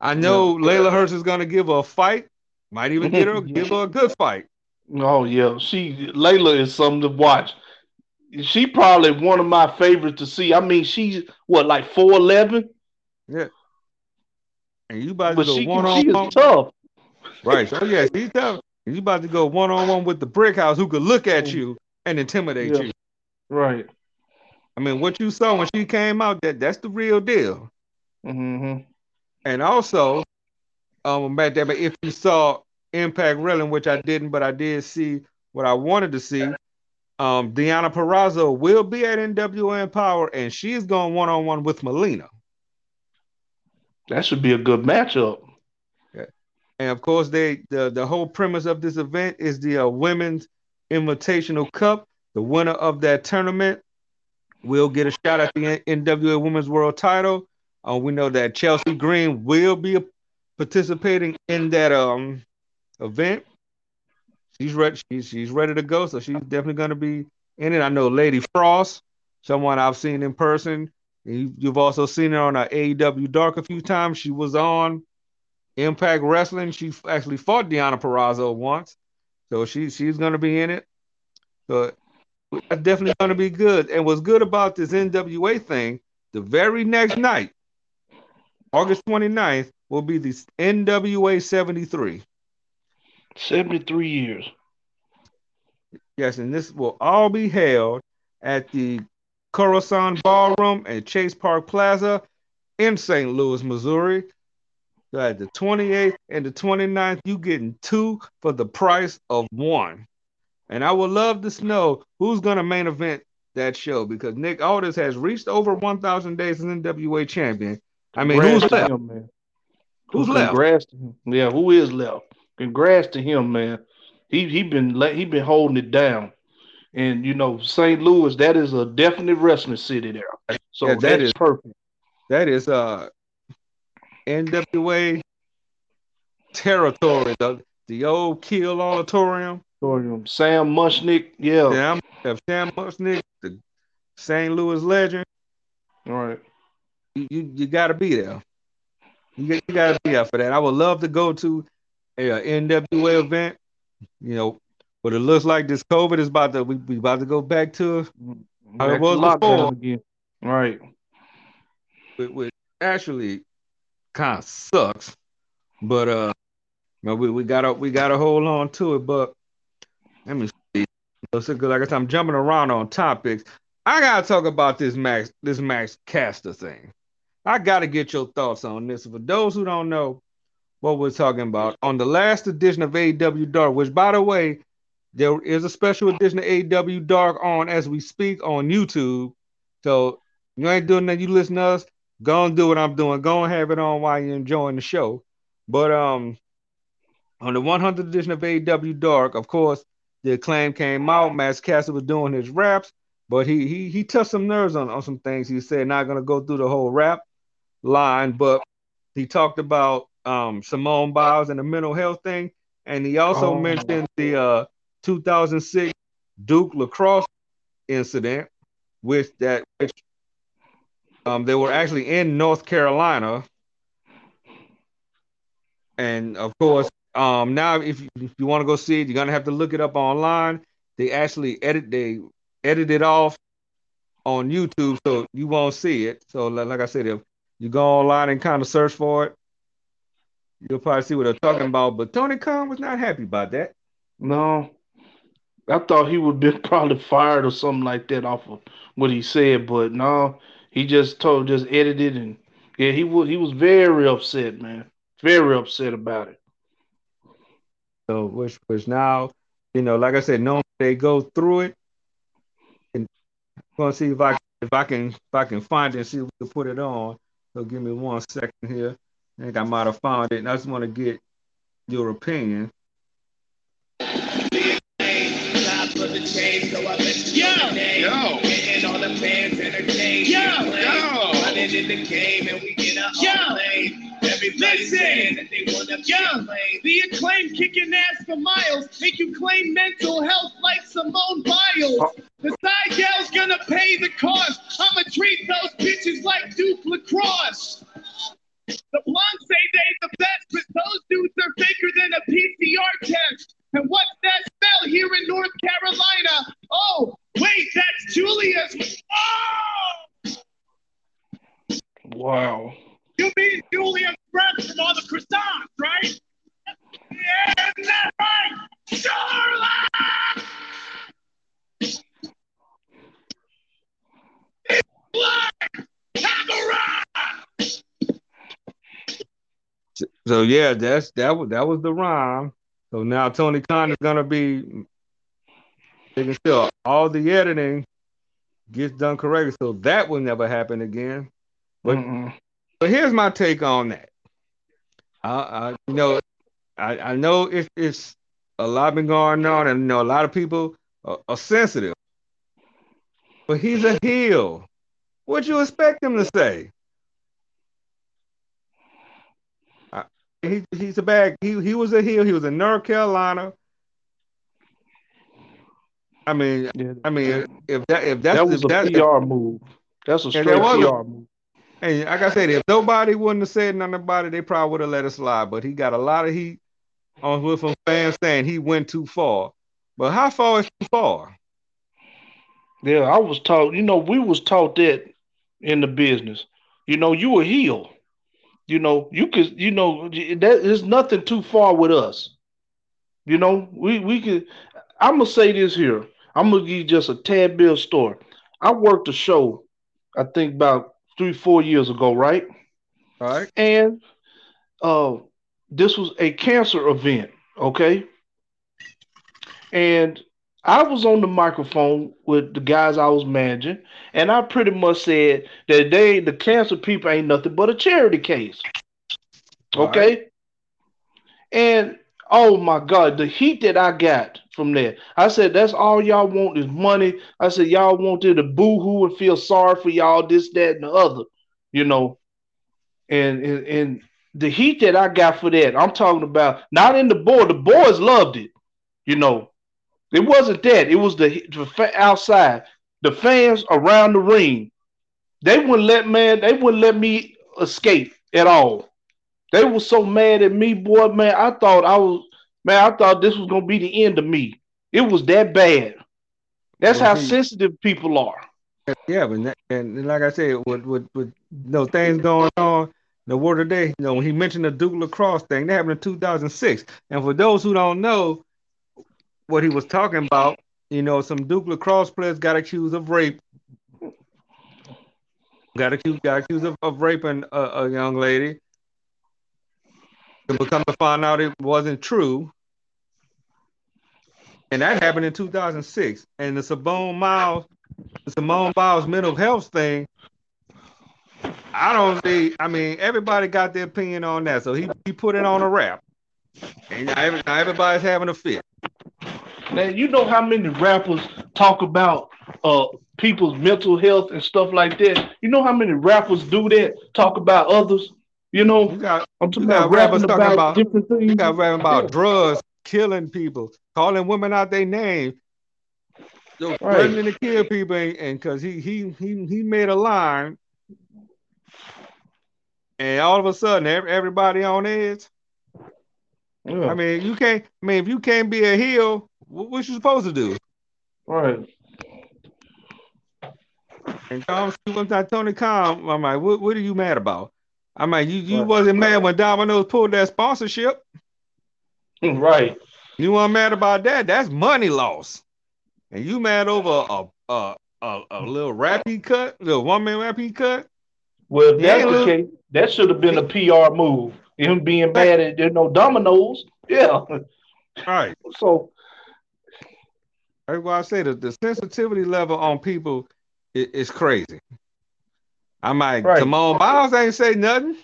I know yeah. Leyla Hirsch is gonna give her a fight, might even get her give her a good fight. Oh yeah, she Leyla is something to watch. She probably one of my favorites to see. I mean, she's what like four eleven. Yeah, and you about to go one on one. Tough, right? So yeah, she's tough. You about to go one on one with the brick house who could look at you and intimidate yeah. you. Right. I mean, what you saw when she came out, that that's the real deal. Mm-hmm. And also, um, Matt, but if you saw Impact Wrestling, which I didn't, but I did see what I wanted to see. Um, Deonna Purrazzo will be at NWA Power, and she's going one on one with Melina. That should be a good matchup. And of course, they the the whole premise of this event is the uh, Women's Invitational Cup. The winner of that tournament will get a shot at the NWA Women's World Title. Uh, we know that Chelsea Green will be participating in that um event. She's ready. She's, she's ready to go, so she's definitely going to be in it. I know Lady Frost, someone I've seen in person. You've also seen her on uh, our AEW Dark a few times. She was on Impact Wrestling. She actually fought Deonna Purrazzo once, so she she's going to be in it. So that's definitely going to be good. And what's good about this NWA thing, the very next night, August 29th, will be the NWA 73. 73 years. Yes, and this will all be held at the Khorassan Ballroom at Chase Park Plaza in St. Louis, Missouri. So at the 28th and the 29th, you getting two for the price of one. And I would love to know who's going to main event that show because Nick Aldis has reached over 1,000 days as NWA champion. I mean, who's left? Him, who's left? Yeah, who is left? Congrats to him, man. He he been he been holding it down. And you know, St. Louis, that is a definite wrestling city there. So yeah, that that's perfect. That is uh NWA territory, the, the old Kiel Auditorium. Sam Muchnick, yeah. Sam, Sam Muchnick, the St. Louis legend. All right. You, you, you got to be there. You, you got to be there for that. I would love to go to a, a NWA event, you know, but it looks like this COVID is about to we, we about to go back to how it was before. Again. Right. Which actually kind of sucks, but uh, we we gotta we gotta hold on to it. But let me see. So, like I said, I'm jumping around on topics. I gotta talk about this Max this Max Caster thing. I gotta get your thoughts on this. For those who don't know what we're talking about, on the last edition of AW Dark, which by the way, there is a special edition of AW Dark on as we speak on YouTube. So you ain't doing that. You listen to us. Go and do what I'm doing. Go and have it on while you're enjoying the show. But um, on the 100th edition of AW Dark, of course, the acclaim came out. Max Caster was doing his raps, but he he he touched some nerves on, on some things. He said not gonna go through the whole rap line, but he talked about um Simone Biles and the mental health thing, and he also oh. mentioned the uh 2006 Duke lacrosse incident, which that which um, they were actually in North Carolina, and of course, um, now if you, if you want to go see it, you're gonna have to look it up online. They actually edit they edit it off on YouTube, so you won't see it. So like I said, if you go online and kind of search for it, you'll probably see what they're talking about. But Tony Khan was not happy about that. No, I thought he would be probably fired or something like that off of what he said, but no, he just told, just edited, and yeah, he was he was very upset, man, very upset about it. So which which now, you know, like I said, no, they go through it, and I'm gonna see if I if I can if I can find it and see if we can put it on. So give me one second here. I think I might have found it, and I just want to get your opinion. The acclaim kicking ass for miles make you claim mental health like Simone Biles. The side gal's gonna pay the cost. I'ma treat those bitches like Duke lacrosse. The blondes say they the best, but those dudes are faker than a PCR test. And what's that smell here in North Carolina? Oh, wait, that's Julius. Oh! Wow. You mean Julius Breath from all the croissants, right? Yeah, isn't that right? Charlotte! It's black! So yeah, that's that was that was the rhyme. So now Tony Khan is gonna be making sure all the editing gets done correctly, so that will never happen again. But mm but here's my take on that. I, I you know I, I know it's, it's a lot been going on, and you know a lot of people are, are sensitive. But he's a heel. What you expect him to say? He, he's a bad. He he was a heel. He was in North Carolina. I mean, yeah. I mean, if that if that's that was if a PR if, move. That's a straight PR a, move. And like I said, if nobody wouldn't have said nothing about it, they probably would have let it slide. But he got a lot of heat on with from fans saying he went too far. But how far is too far? Yeah, I was taught. You know, we was taught that in the business. You know, you a heel. You know, you could, you know, that there's nothing too far with us. You know, we we could. I'm gonna say this here. I'm gonna give you just a tad bit of story. I worked a show, I think about three, four years ago, right? All right. And uh, this was a cancer event, okay? And I was on the microphone with the guys I was managing, and I pretty much said that they the cancer people ain't nothing but a charity case. Okay. Right. And Oh my God, the heat that I got from that. I said, that's all y'all want is money. I said, y'all wanted to boo hoo and feel sorry for y'all, this, that, and the other, you know. And, and and the heat that I got for that, I'm talking about not in the board. The boys loved it, you know. It wasn't that. It was the, the outside, the fans around the ring. They wouldn't let man. They wouldn't let me escape at all. They were so mad at me, boy, man. I thought I was, man. I thought this was gonna be the end of me. It was that bad. That's how mm-hmm. sensitive people are. Yeah, but that, and like I said, with with with you know, things going on, the word of the day, you know, when he mentioned the Duke lacrosse thing, that happened in 2006. And for those who don't know what he was talking about, you know, some Duke lacrosse players got accused of rape. Got accused, got accused of, of raping a, a young lady to become to find out it wasn't true. And that happened in 2006. And the Simone Miles, the Simone Biles mental health thing, I don't see. I mean, everybody got their opinion on that, so he, he put it on a rap, and now everybody's having a fit. Now you know how many rappers talk about uh people's mental health and stuff like that. You know how many rappers do that? Talk about others. You know, you got, I'm talking about rappers talking about, about, different things. You got rapping about yeah. drugs, killing people, calling women out their name, so right. threatening to kill people, and because he he he he made a line, and all of a sudden everybody on edge. Yeah. I mean, you can't. I mean, if you can't be a heel, what, what you supposed to do? Right. And Tom, one time Tony Khan, I'm like, what, what are you mad about? I mean, you, you right. wasn't mad when Domino's pulled that sponsorship. Right. You weren't mad about that. That's money loss. And you mad over a a a, a little rappy cut, little one man rappy cut. Well, if that's the case, that should have been a PR move. Him being mad at you know Domino's. Yeah. Right. So that's why I say that the sensitivity level on people is, is crazy. I'm like, right. Simone Biles ain't say nothing.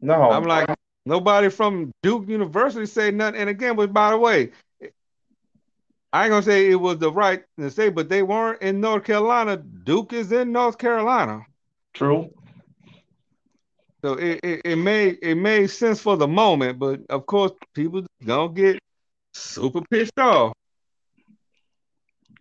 No. I'm like, nobody from Duke University say nothing. And again, but by the way, I ain't gonna say it was the right to say, but they weren't in North Carolina. Duke is in North Carolina. True. So it, it, it made it made sense for the moment, but of course people gonna get super pissed off.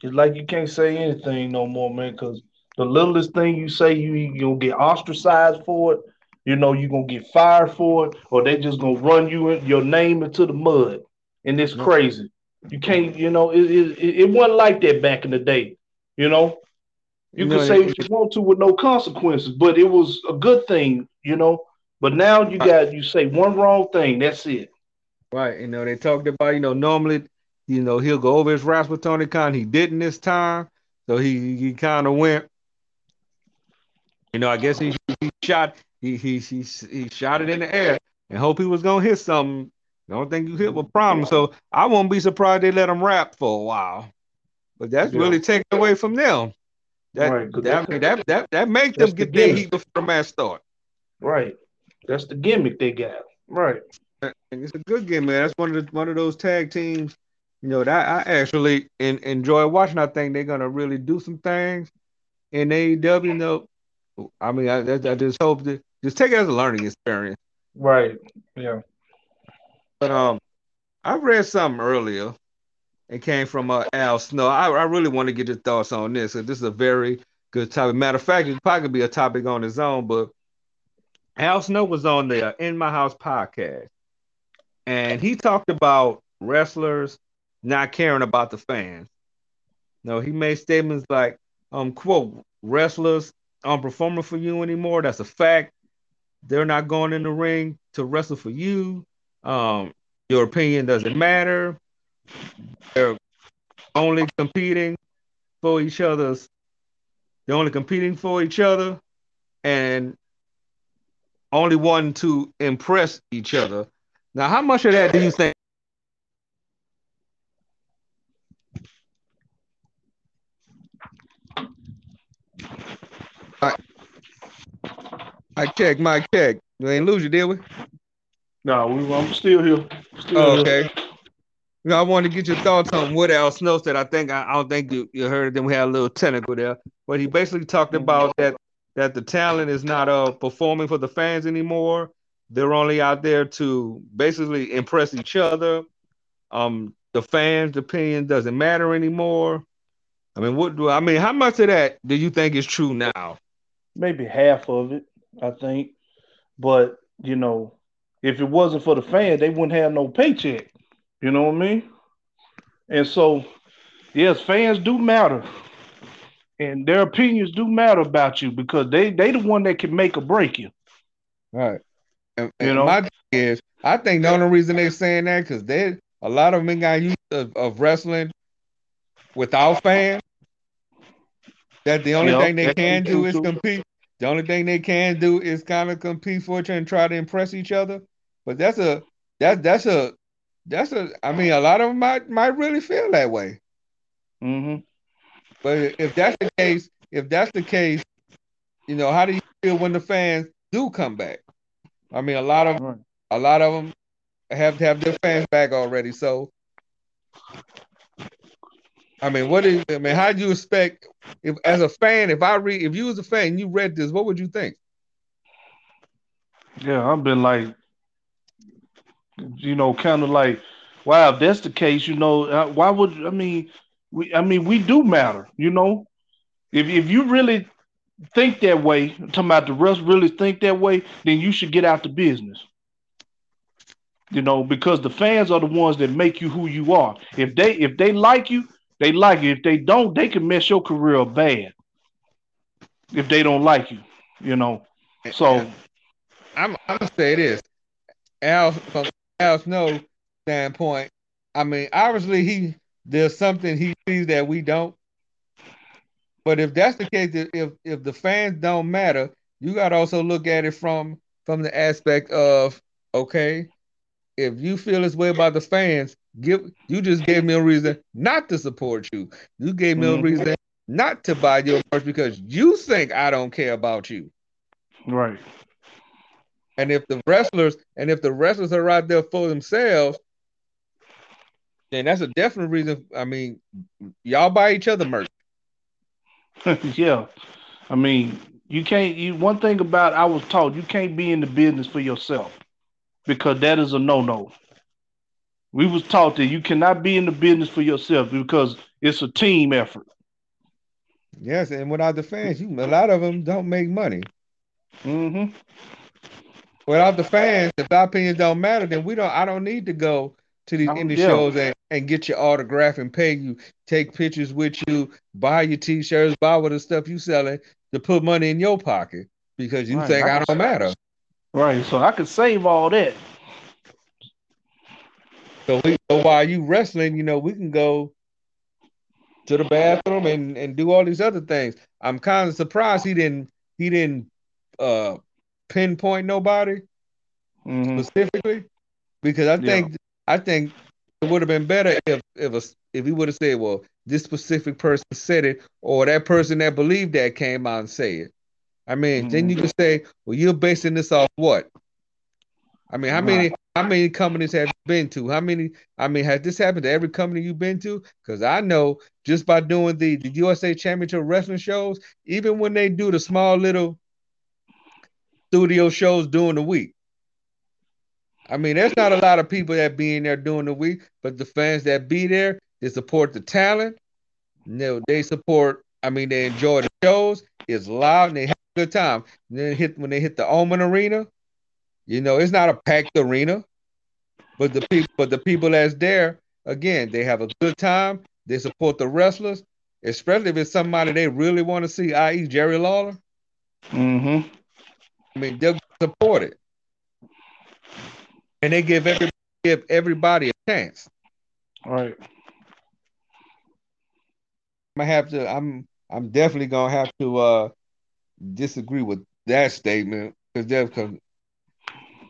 It's like you can't say anything no more, man, because the littlest thing you say, you you'll get ostracized for it. You know, you're gonna get fired for it, or they just gonna run you in, your name into the mud. And it's mm-hmm. crazy. You can't, you know, it, it, it wasn't like that back in the day. You know, you can say what you want to with no consequences, but it was a good thing, you know. But now you got you say one wrong thing, that's it. Right. You know, they talked about, you know, normally, you know, he'll go over his raps with Tony Khan. He didn't this time. So he he kind of went you know, I guess he, he shot he, he he he shot it in the air and hope he was gonna hit something. I don't think you hit with problem. So I won't be surprised they let him rap for a while. But that's yeah. really taken away from them. That right, that, that, that, that that make them get the their heat before the match start. Right. That's the gimmick they got. Right. And It's a good gimmick. That's one of the one of those tag teams. You know that I actually in, enjoy watching. I think they're gonna really do some things in AEW. You know, I mean, I, I just hope that just take it as a learning experience. Right. Yeah. But um, I read something earlier. It came from uh, Al Snow. I, I really want to get your thoughts on this. This is a very good topic. Matter of fact, it probably be a topic on its own. But Al Snow was on the uh, In My House podcast, and he talked about wrestlers not caring about the fans. No, he made statements like, um, quote, wrestlers aren't performing for you anymore. That's a fact. They're not going in the ring to wrestle for you. Um, your opinion doesn't matter. They're only competing for each other's. They're only competing for each other, and only wanting to impress each other. Now, how much of that do you think? I check, my check. We ain't lose you, did we? No, we, I'm still here. Still Oh, okay. You know, I want to get your thoughts on what Al Snow said. I think I, I don't think you, you heard them. We had a little technical there, but he basically talked about that that the talent is not uh performing for the fans anymore. They're only out there to basically impress each other. Um, the fans' opinion doesn't matter anymore. I mean, what do I mean? How much of that do you think is true now? Maybe half of it, I think. But you know, if it wasn't for the fans, they wouldn't have no paycheck. You know what I mean? And so, yes, fans do matter, and their opinions do matter about you because they they the one that can make or break you. Right. And, you know, my thing is, I think the only reason they're saying that because they a lot of them got used of, of wrestling without fans. That the only yep, thing they can do is compete. The only thing they can do is kind of compete for each other and try to impress each other. But that's a that that's a that's a I mean a lot of them might might really feel that way. Mm-hmm. But if that's the case, if that's the case, you know, how do you feel when the fans do come back? I mean, a lot of right. a lot of them have to have their fans back already. So, I mean, what is? I mean, how do you expect? If as a fan, if I read, if you was a fan, you read this, what would you think? Yeah, I've been like, you know, kind of like, wow, if that's the case, you know, uh, why would I mean, we, I mean, we do matter, you know. If if you really think that way, talking about the rest really think that way, then you should get out the business. You know, because the fans are the ones that make you who you are. If they if they like you, they like you. If they don't, they can mess your career bad. If they don't like you, you know. So I'm I'm gonna say this. Al from Al Snow standpoint, I mean, obviously he there's something he sees that we don't. But if that's the case, if if the fans don't matter, you got to also look at it from from the aspect of okay, if you feel this way about the fans, give you just gave me a reason not to support you. You gave me mm-hmm. a reason not to buy your merch because you think I don't care about you. Right. And if the wrestlers and if the wrestlers are out there for themselves, then that's a definite reason. I mean, y'all buy each other merch. yeah. I mean, you can't you one thing about I was taught you can't be in the business for yourself because that is a no-no. We was taught that you cannot be in the business for yourself because it's a team effort. Yes, and without the fans, you a lot of them don't make money. Mm-hmm. Without the fans, if our opinions don't matter, then we don't. I don't need to go to these indie yeah. shows and, and get your autograph and pay you, take pictures with you, buy your t-shirts, buy what the stuff you selling to put money in your pocket because you right. think I, I don't matter. Right. So I could save all that. So, we, so while you wrestling, you know, we can go to the bathroom and, and do all these other things. I'm kind of surprised he didn't he didn't uh pinpoint nobody mm-hmm. specifically because I think yeah. I think it would have been better if if a, if he would have said, well, this specific person said it, or that person that believed that came out and say it. I mean, mm-hmm. then you mm-hmm. can say, well, you're basing this off what? I mean, how many how many companies have you been to? How many? I mean, has this happened to every company you've been to? Because I know just by doing the the USA Championship Wrestling shows, even when they do the small little studio shows during the week, I mean, there's not a lot of people that be in there during the week, but the fans that be there, they support the talent. You know, they support. I mean, they enjoy the shows. It's loud and they have good time. And then hit when they hit the Oman Arena, you know, it's not a packed arena, but the people, but the people that's there, again, they have a good time. They support the wrestlers, especially if it's somebody they really want to see, i.e., Jerry Lawler. Mm-hmm. I mean, they'll support it and they give every give everybody a chance. All right. I'm gonna have to. I'm. I'm definitely gonna have to uh disagree with that statement because because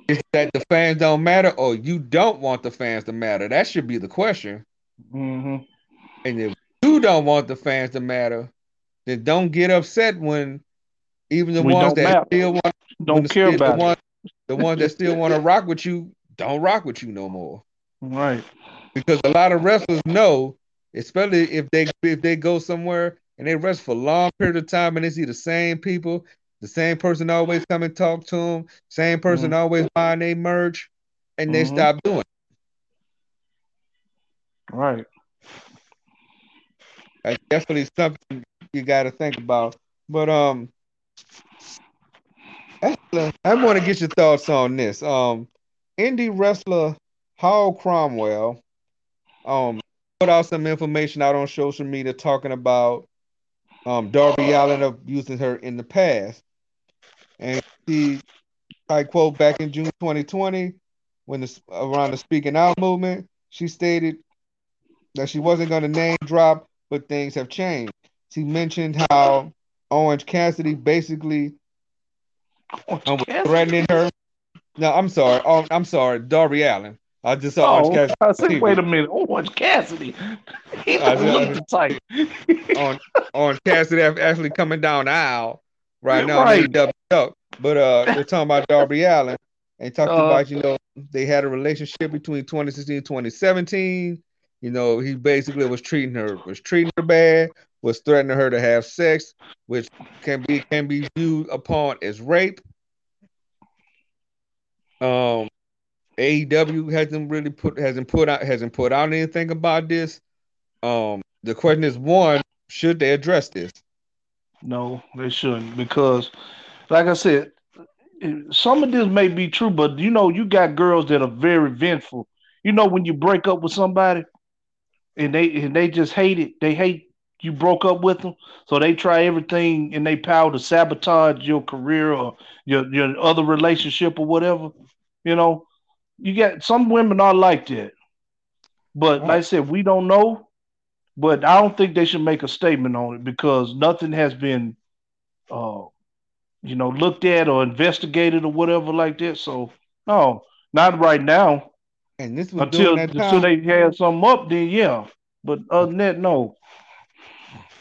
it's that the fans don't matter or you don't want the fans to matter. That should be the question. Mm-hmm. And if you don't want the fans to matter, then don't get upset when even the we ones that matter. still want don't care still, about the ones, the ones that still want to rock with you don't rock with you no more. Right. Because a lot of wrestlers know, especially if they if they go somewhere and they rest for a long period of time and they see the same people, the same person always come and talk to them, same person mm-hmm. always buying their merch, and mm-hmm. they stop doing it. Right. That's definitely something you got to think about. But um, I want to get your thoughts on this. Um, indie wrestler Hall Cromwell um put out some information out on social media talking about um Darby Allin abusing her in the past. And he I quote back in June 2020 when the around the speaking out movement, she stated that she wasn't going to name drop, but things have changed. She mentioned how Orange Cassidy basically um, threatening her. No, I'm sorry. Oh, I'm sorry, Darby Allin. I just saw oh, Orange Cassidy. I said, wait a minute, Orange Cassidy. He doesn't the type. on Orange Cassidy actually coming down the aisle right now. Right. Up. But uh, they're talking about Darby Allin and talking uh, about you know they had a relationship between 2016 and 2017. You know, he basically was treating her was treating her bad, was threatening her to have sex, which can be can be viewed upon as rape. Um, AEW hasn't really put hasn't put out hasn't put out anything about this. Um, the question is one, should they address this? No, they shouldn't because, like I said, some of this may be true, but you know, you got girls that are very vengeful. You know, when you break up with somebody and they and they just hate it, they hate you broke up with them, so they try everything in their power to sabotage your career or your your other relationship or whatever. You know, you got some women are like that, but like I said, we don't know. But I don't think they should make a statement on it because nothing has been, uh, you know, looked at or investigated or whatever like that. So no, not right now. And this was until until they had something up, then yeah. But other than that, no.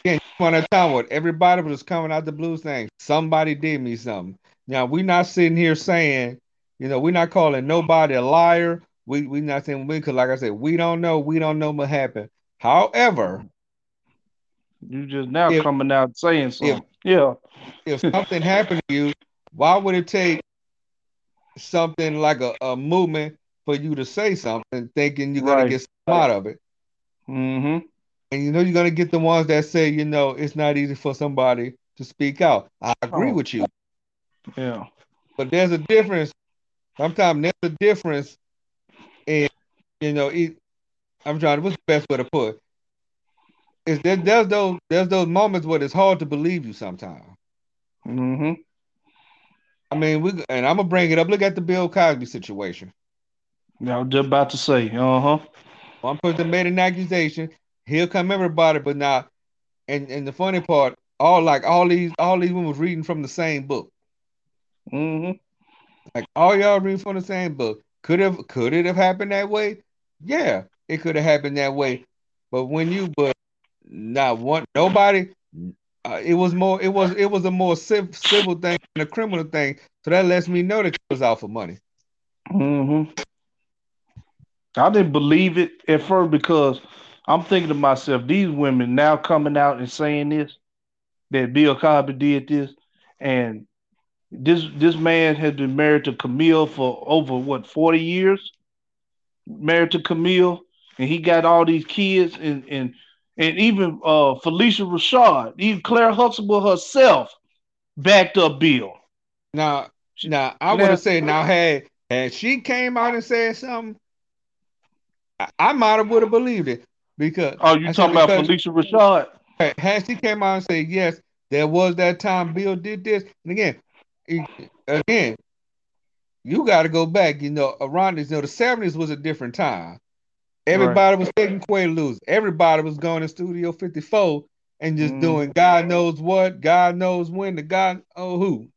Yeah, one at a time what everybody was coming out the blues saying somebody did me something. Now we're not sitting here saying, you know, we're not calling nobody a liar. We we not saying we because like I said, we don't know, we don't know what happened. However, you just now if, coming out saying something. If, yeah. If something happened to you, why would it take something like a, a movement for you to say something, thinking you're gonna get some out of it? Mm-hmm. And you know you're gonna get the ones that say, you know, it's not easy for somebody to speak out. I agree oh. with you. Yeah. But there's a difference. Sometimes there's a difference in, you know, it, I'm trying to what's the best way to put it? Is there, there's those there's those moments where it's hard to believe you sometimes. Mm-hmm. I mean, we and I'm gonna bring it up. Look at the Bill Cosby situation. Yeah, I was just about to say, uh-huh. One person made an accusation, he'll come everybody, but now and and the funny part, all like all these all these women was reading from the same book. Mm-hmm. Like all y'all reading from the same book. Could have could it have happened that way? Yeah, it could have happened that way. But when you but not one nobody uh, it was more it was it was a more civ- civil thing than a criminal thing. So that lets me know that it was out for money. Mm-hmm. I didn't believe it at first because I'm thinking to myself, these women now coming out and saying this, that Bill Cosby did this, and this this man has been married to Camille for over what 40 years, married to Camille, and he got all these kids, and and and even uh, Phylicia Rashad, even Claire Huxtable herself, backed up Bill. Now, now I would have said, now had had she came out and said something, I, I might have would have believed it because. Oh, you talking about Phylicia Rashad? Had she came out and said yes, there was that time Bill did this, and again, again, you got to go back. You know, around this, you know, the seventies was a different time. Everybody right. was taking Quaaludes. Everybody was going to Studio 54 and just mm. doing God knows what, God knows when, the God oh who.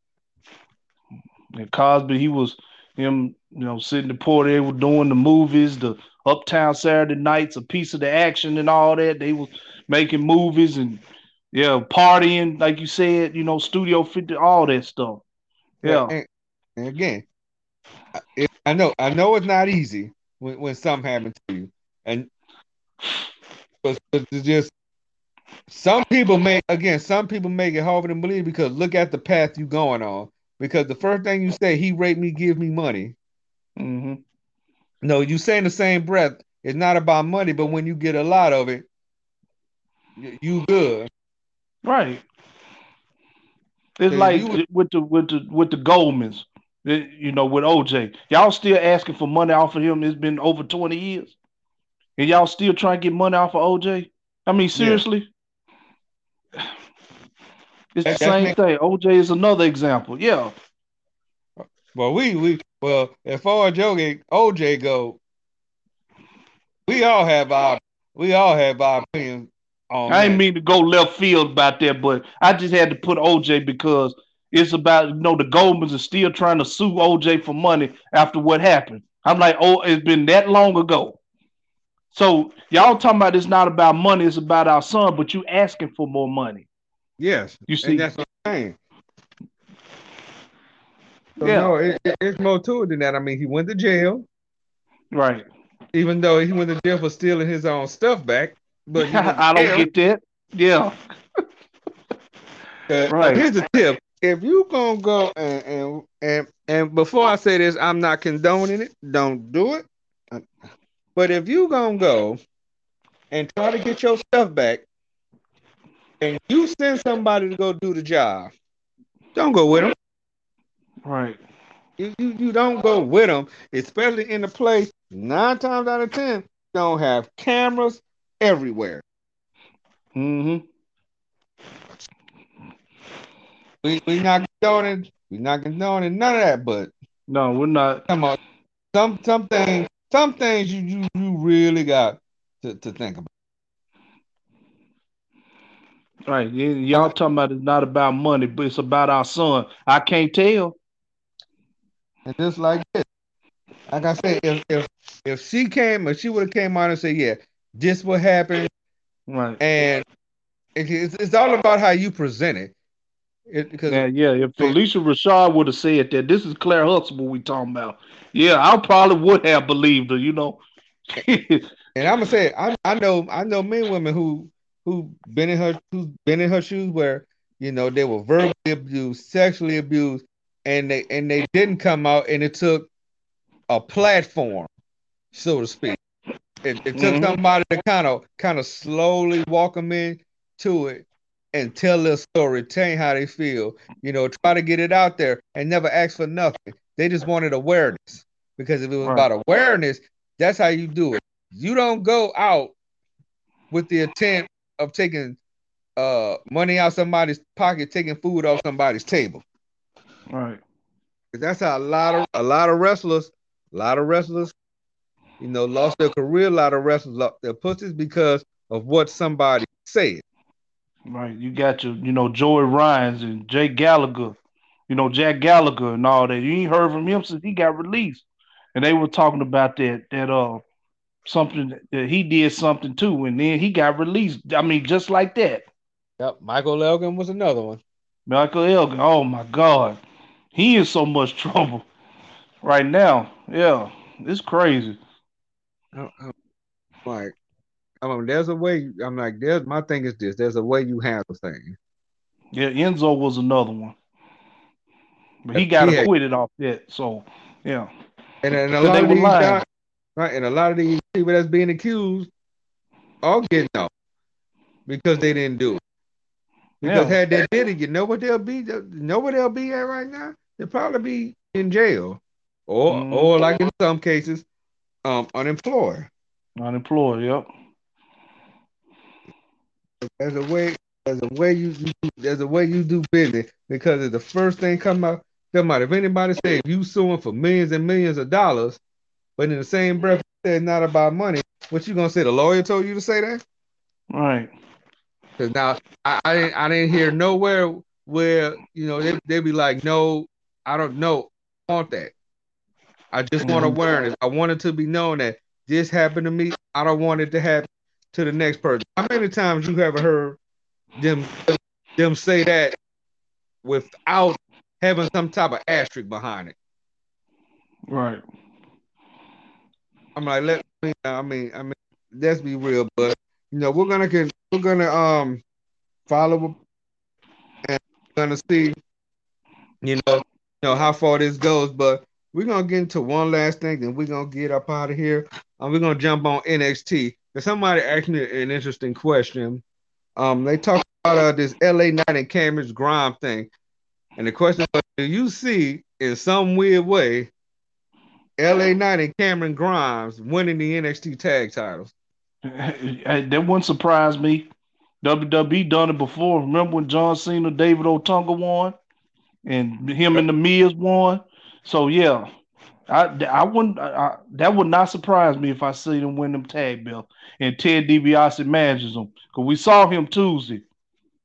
And Cosby, he was him, you know, sitting the port there doing the movies, the Uptown Saturday nights, a piece of the action and all that. They was making movies and yeah, partying, like you said, you know, Studio 50, all that stuff. Yeah. And, and again, it, I know, I know it's not easy when, when something happens to you. And but, but just some people make again, some people make it harder to believe because look at the path you going on. Because the first thing you say, he raped me, give me money. Mm-hmm. No, you say in the same breath, it's not about money, but when you get a lot of it, you good. Right. It's like you, with the with the with the Goldmans, eh, you know, with OJ. Y'all still asking for money off of him. It's been over 20 years. And y'all still trying to get money off of OJ? I mean, seriously? Yeah. It's the same thing. OJ is another example. Yeah. Well, we we well, as far as OJ, OJ go, we all have our we all have our opinions on. I didn't mean to go left field about that, but I just had to put OJ because it's about you know the Goldmans are still trying to sue OJ for money after what happened. I'm like, oh, it's been that long ago. So y'all talking about it's not about money, it's about our son, but you asking for more money. Yes, you see, and that's what I'm saying. So yeah. no, it, it, it's more to it than that. I mean, he went to jail, right? Even though he went to jail for stealing his own stuff back, but I don't get that. Yeah. uh, right. Here's a tip: if you gonna go and, and and and before I say this, I'm not condoning it. Don't do it. But if you gonna go and try to get your stuff back, and you send somebody to go do the job, don't go with them. Right. You, you, you don't go with them, especially in the place nine times out of ten don't have cameras everywhere. Mm-hmm. We we not condoning we not condoning none of that, but no, we're not. Come on, some some things some things you you, you really got to, to think about. Right. Y'all talking about it's not about money, but it's about our son. I can't tell. And just like this. Like I said, if if if she came, if she would have came on and said, "Yeah, this what happened," right, and it's, it's all about how you present it. It, because yeah, yeah. If Phylicia Rashad would have said that this is Claire Huxtable we talking about, yeah, I probably would have believed her. You know. and I'm gonna say, I, I know, I know men, women who who been in her who's been in her shoes where you know they were verbally abused, sexually abused, and they and they didn't come out, and it took a platform, so to speak. It, it took mm-hmm. somebody to kind of kind of slowly walk them in to it and tell their story, tell how they feel, you know, try to get it out there and never ask for nothing. They just wanted awareness because if it was right. about awareness, that's how you do it. You don't go out with the intent of taking uh money out somebody's pocket, taking food off somebody's table. Right. That's how a lot of a lot of wrestlers, a lot of wrestlers, you know, lost their career. A lot of wrestlers lost their pussies because of what somebody said. Right. You got your, you know, Joey Ryan's and Jay Gallagher, you know, Jack Gallagher and all that. You ain't heard from him since he got released. And they were talking about that, that uh something that he did something too, and then he got released. I mean, just like that. Yep, Michael Elgin was another one. Michael Elgin, oh my God. He is so much trouble right now. Yeah, it's crazy. Like I mean, there's a way. I'm like, there's my thing is this. There's a way you handle things. Yeah, Enzo was another one, but he got yeah. acquitted off that. So yeah, and, and a lot of these guys, right, and a lot of these people that's being accused are getting off because they didn't do it. Because yeah. had they did it, you know what they'll be, you know what they'll be at right now? They'll probably be in jail, or mm. or like in some cases, um, unemployed. Unemployed, yep. There's a way. There's a way you, There's a way you do business because if the first thing come out, doesn't matter if anybody say if you suing for millions and millions of dollars, but in the same breath say it's not about money. What you gonna say? The lawyer told you to say that? Right. Because now I, I didn't I didn't hear nowhere where you know they they be like, no, I don't know, I want that. I just want mm-hmm. awareness. I want it to be known that this happened to me. I don't want it to happen to the next person. How many times you ever heard them them say that without having some type of asterisk behind it? Right. I'm like, let me. I mean, I mean, let's be real, but you know, we're gonna get, we're gonna um follow and gonna see, you know, you know how far this goes. But we're gonna get into one last thing, then we're gonna get up out of here. And we're gonna jump on NXT. Somebody asked me an interesting question. Um, they talked about uh, this LA Knight and Cameron Grimes thing, and the question was, do you see in some weird way LA Knight and Cameron Grimes winning the NXT tag titles? that wouldn't surprise me. WWE done it before. Remember when John Cena, David Otunga won, and him and the Miz won. So yeah, I I wouldn't. I, that would not surprise me if I see them win them tag belts and Ted DiBiase manages them because we saw him Tuesday.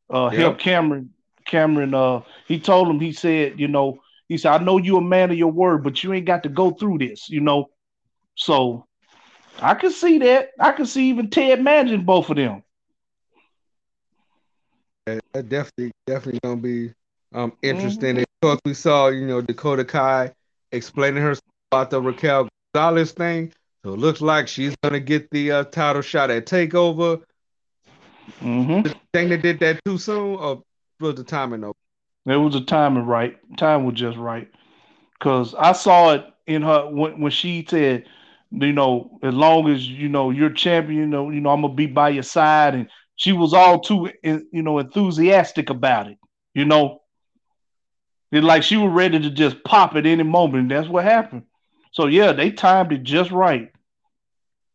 Uh, yep. help Cameron. Cameron. Uh, he told him. He said, you know, he said, I know you a man of your word, but you ain't got to go through this, you know. So I can see that. I can see even Ted managing both of them. That definitely, definitely gonna be um interesting. Mm-hmm. Of course, we saw you know Dakota Kai explaining her about the Raquel Gonzalez thing. So it looks like she's gonna get the uh, title shot at Takeover. Mm-hmm. The thing they did that too soon, or was the timing though? It was the timing right. Time was just right. Cause I saw it in her when, when she said, you know, as long as you know you're champion, you know, you know, I'm gonna be by your side, and she was all too, you know, enthusiastic about it. You know, it's like she was ready to just pop at any moment. that's what happened. So yeah, they timed it just right,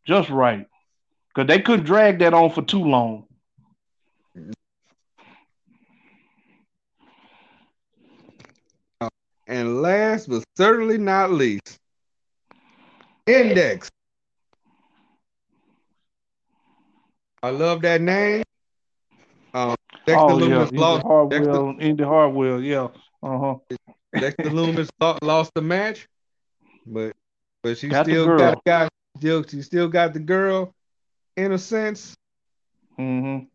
just right, because they couldn't drag that on for too long. And last but certainly not least, Index. I love that name. Um, Dexter oh, Lumis yeah. lost. Hartwell, Dexter, Indi Hartwell, yeah. Uh huh. Dexter Lumis lost the match, but but she got still got, got still she still got the girl in a sense. Mm-hmm.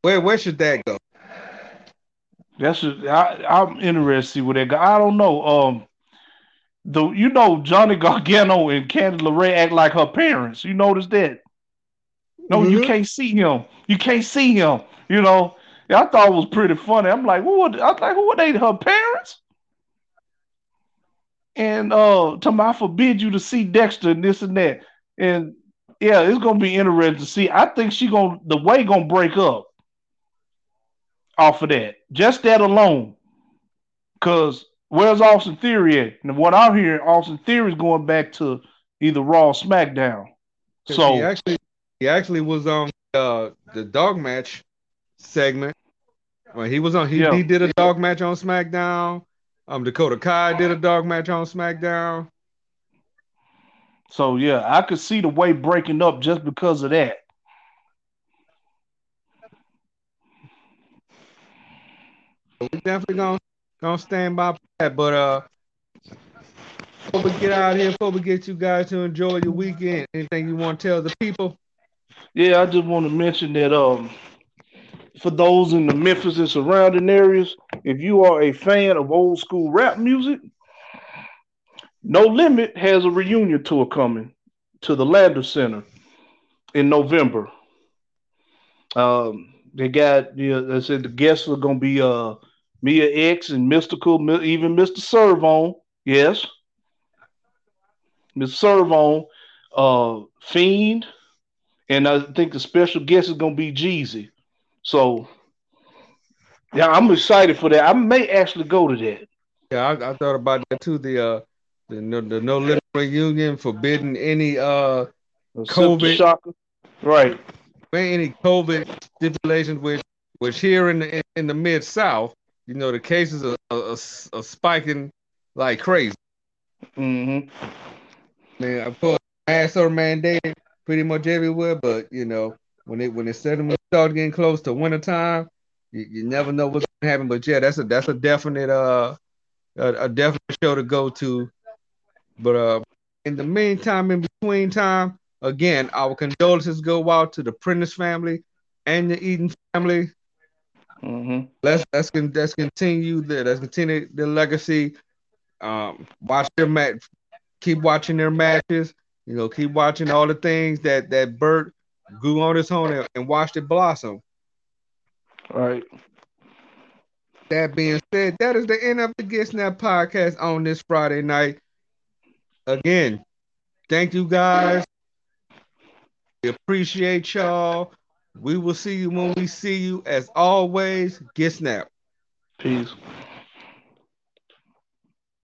Where where should that go? That's just, I, I'm interested to see where that go. I don't know. Um, the you know Johnny Gargano and Candice LeRae act like her parents. You notice that? No, mm-hmm. you can't see him. You can't see him. You know. I thought it was pretty funny. I'm like, what? I was like, who were they? Her parents? And uh, to I forbid you to see Dexter and this and that. And yeah, it's gonna be interesting to see. I think she gonna the way gonna break up off of that. Just that alone. Cause where's Austin Theory at? And what I'm hearing, Austin Theory is going back to either Raw or SmackDown. So he actually he actually was on uh, the dark match segment. Well, he was on he, yeah. he did a dark match on SmackDown. Um Dakota Kai did a dark match on SmackDown. So yeah, I could see the way breaking up just because of that. We definitely gonna gonna stand by that. But uh, before we get out here, before we get you guys to enjoy your weekend, anything you want to tell the people? Yeah, I just want to mention that um, for those in the Memphis and surrounding areas, if you are a fan of old school rap music, No Limit has a reunion tour coming to the Landers Center in November. Um, they got you know, they said the guests are gonna be uh Mia X and Mystikal, even Mr. Serv-On. Yes. Mr. Serv-On, uh, Fiend, and I think the special guest is gonna be Jeezy. So yeah, I'm excited for that. I may actually go to that. Yeah, I, I thought about that too. The uh the, the no limit reunion forbidding any uh COVID right. Any COVID stipulations which which here in the in the mid south you know, the cases are, are, are spiking like crazy. Mm-hmm. Man, of course, masks are mandated pretty much everywhere, but you know, when it when it suddenly start getting close to wintertime, you, you never know what's gonna happen. But yeah, that's a that's a definite uh a, a definite show to go to. But uh in the meantime, in between time, again, our condolences go out to the Prentice family and the Eaton family. Mm-hmm. Let's let's let's continue the let's continue the legacy. Um, watch their match, keep watching their matches. You know, keep watching all the things that that Bert grew on his own and, and watched it blossom. All right. That being said, that is the end of the Get Snap podcast on this Friday night. Again, thank you guys. We appreciate y'all. We will see you when we see you. As always, Get Snap. Peace.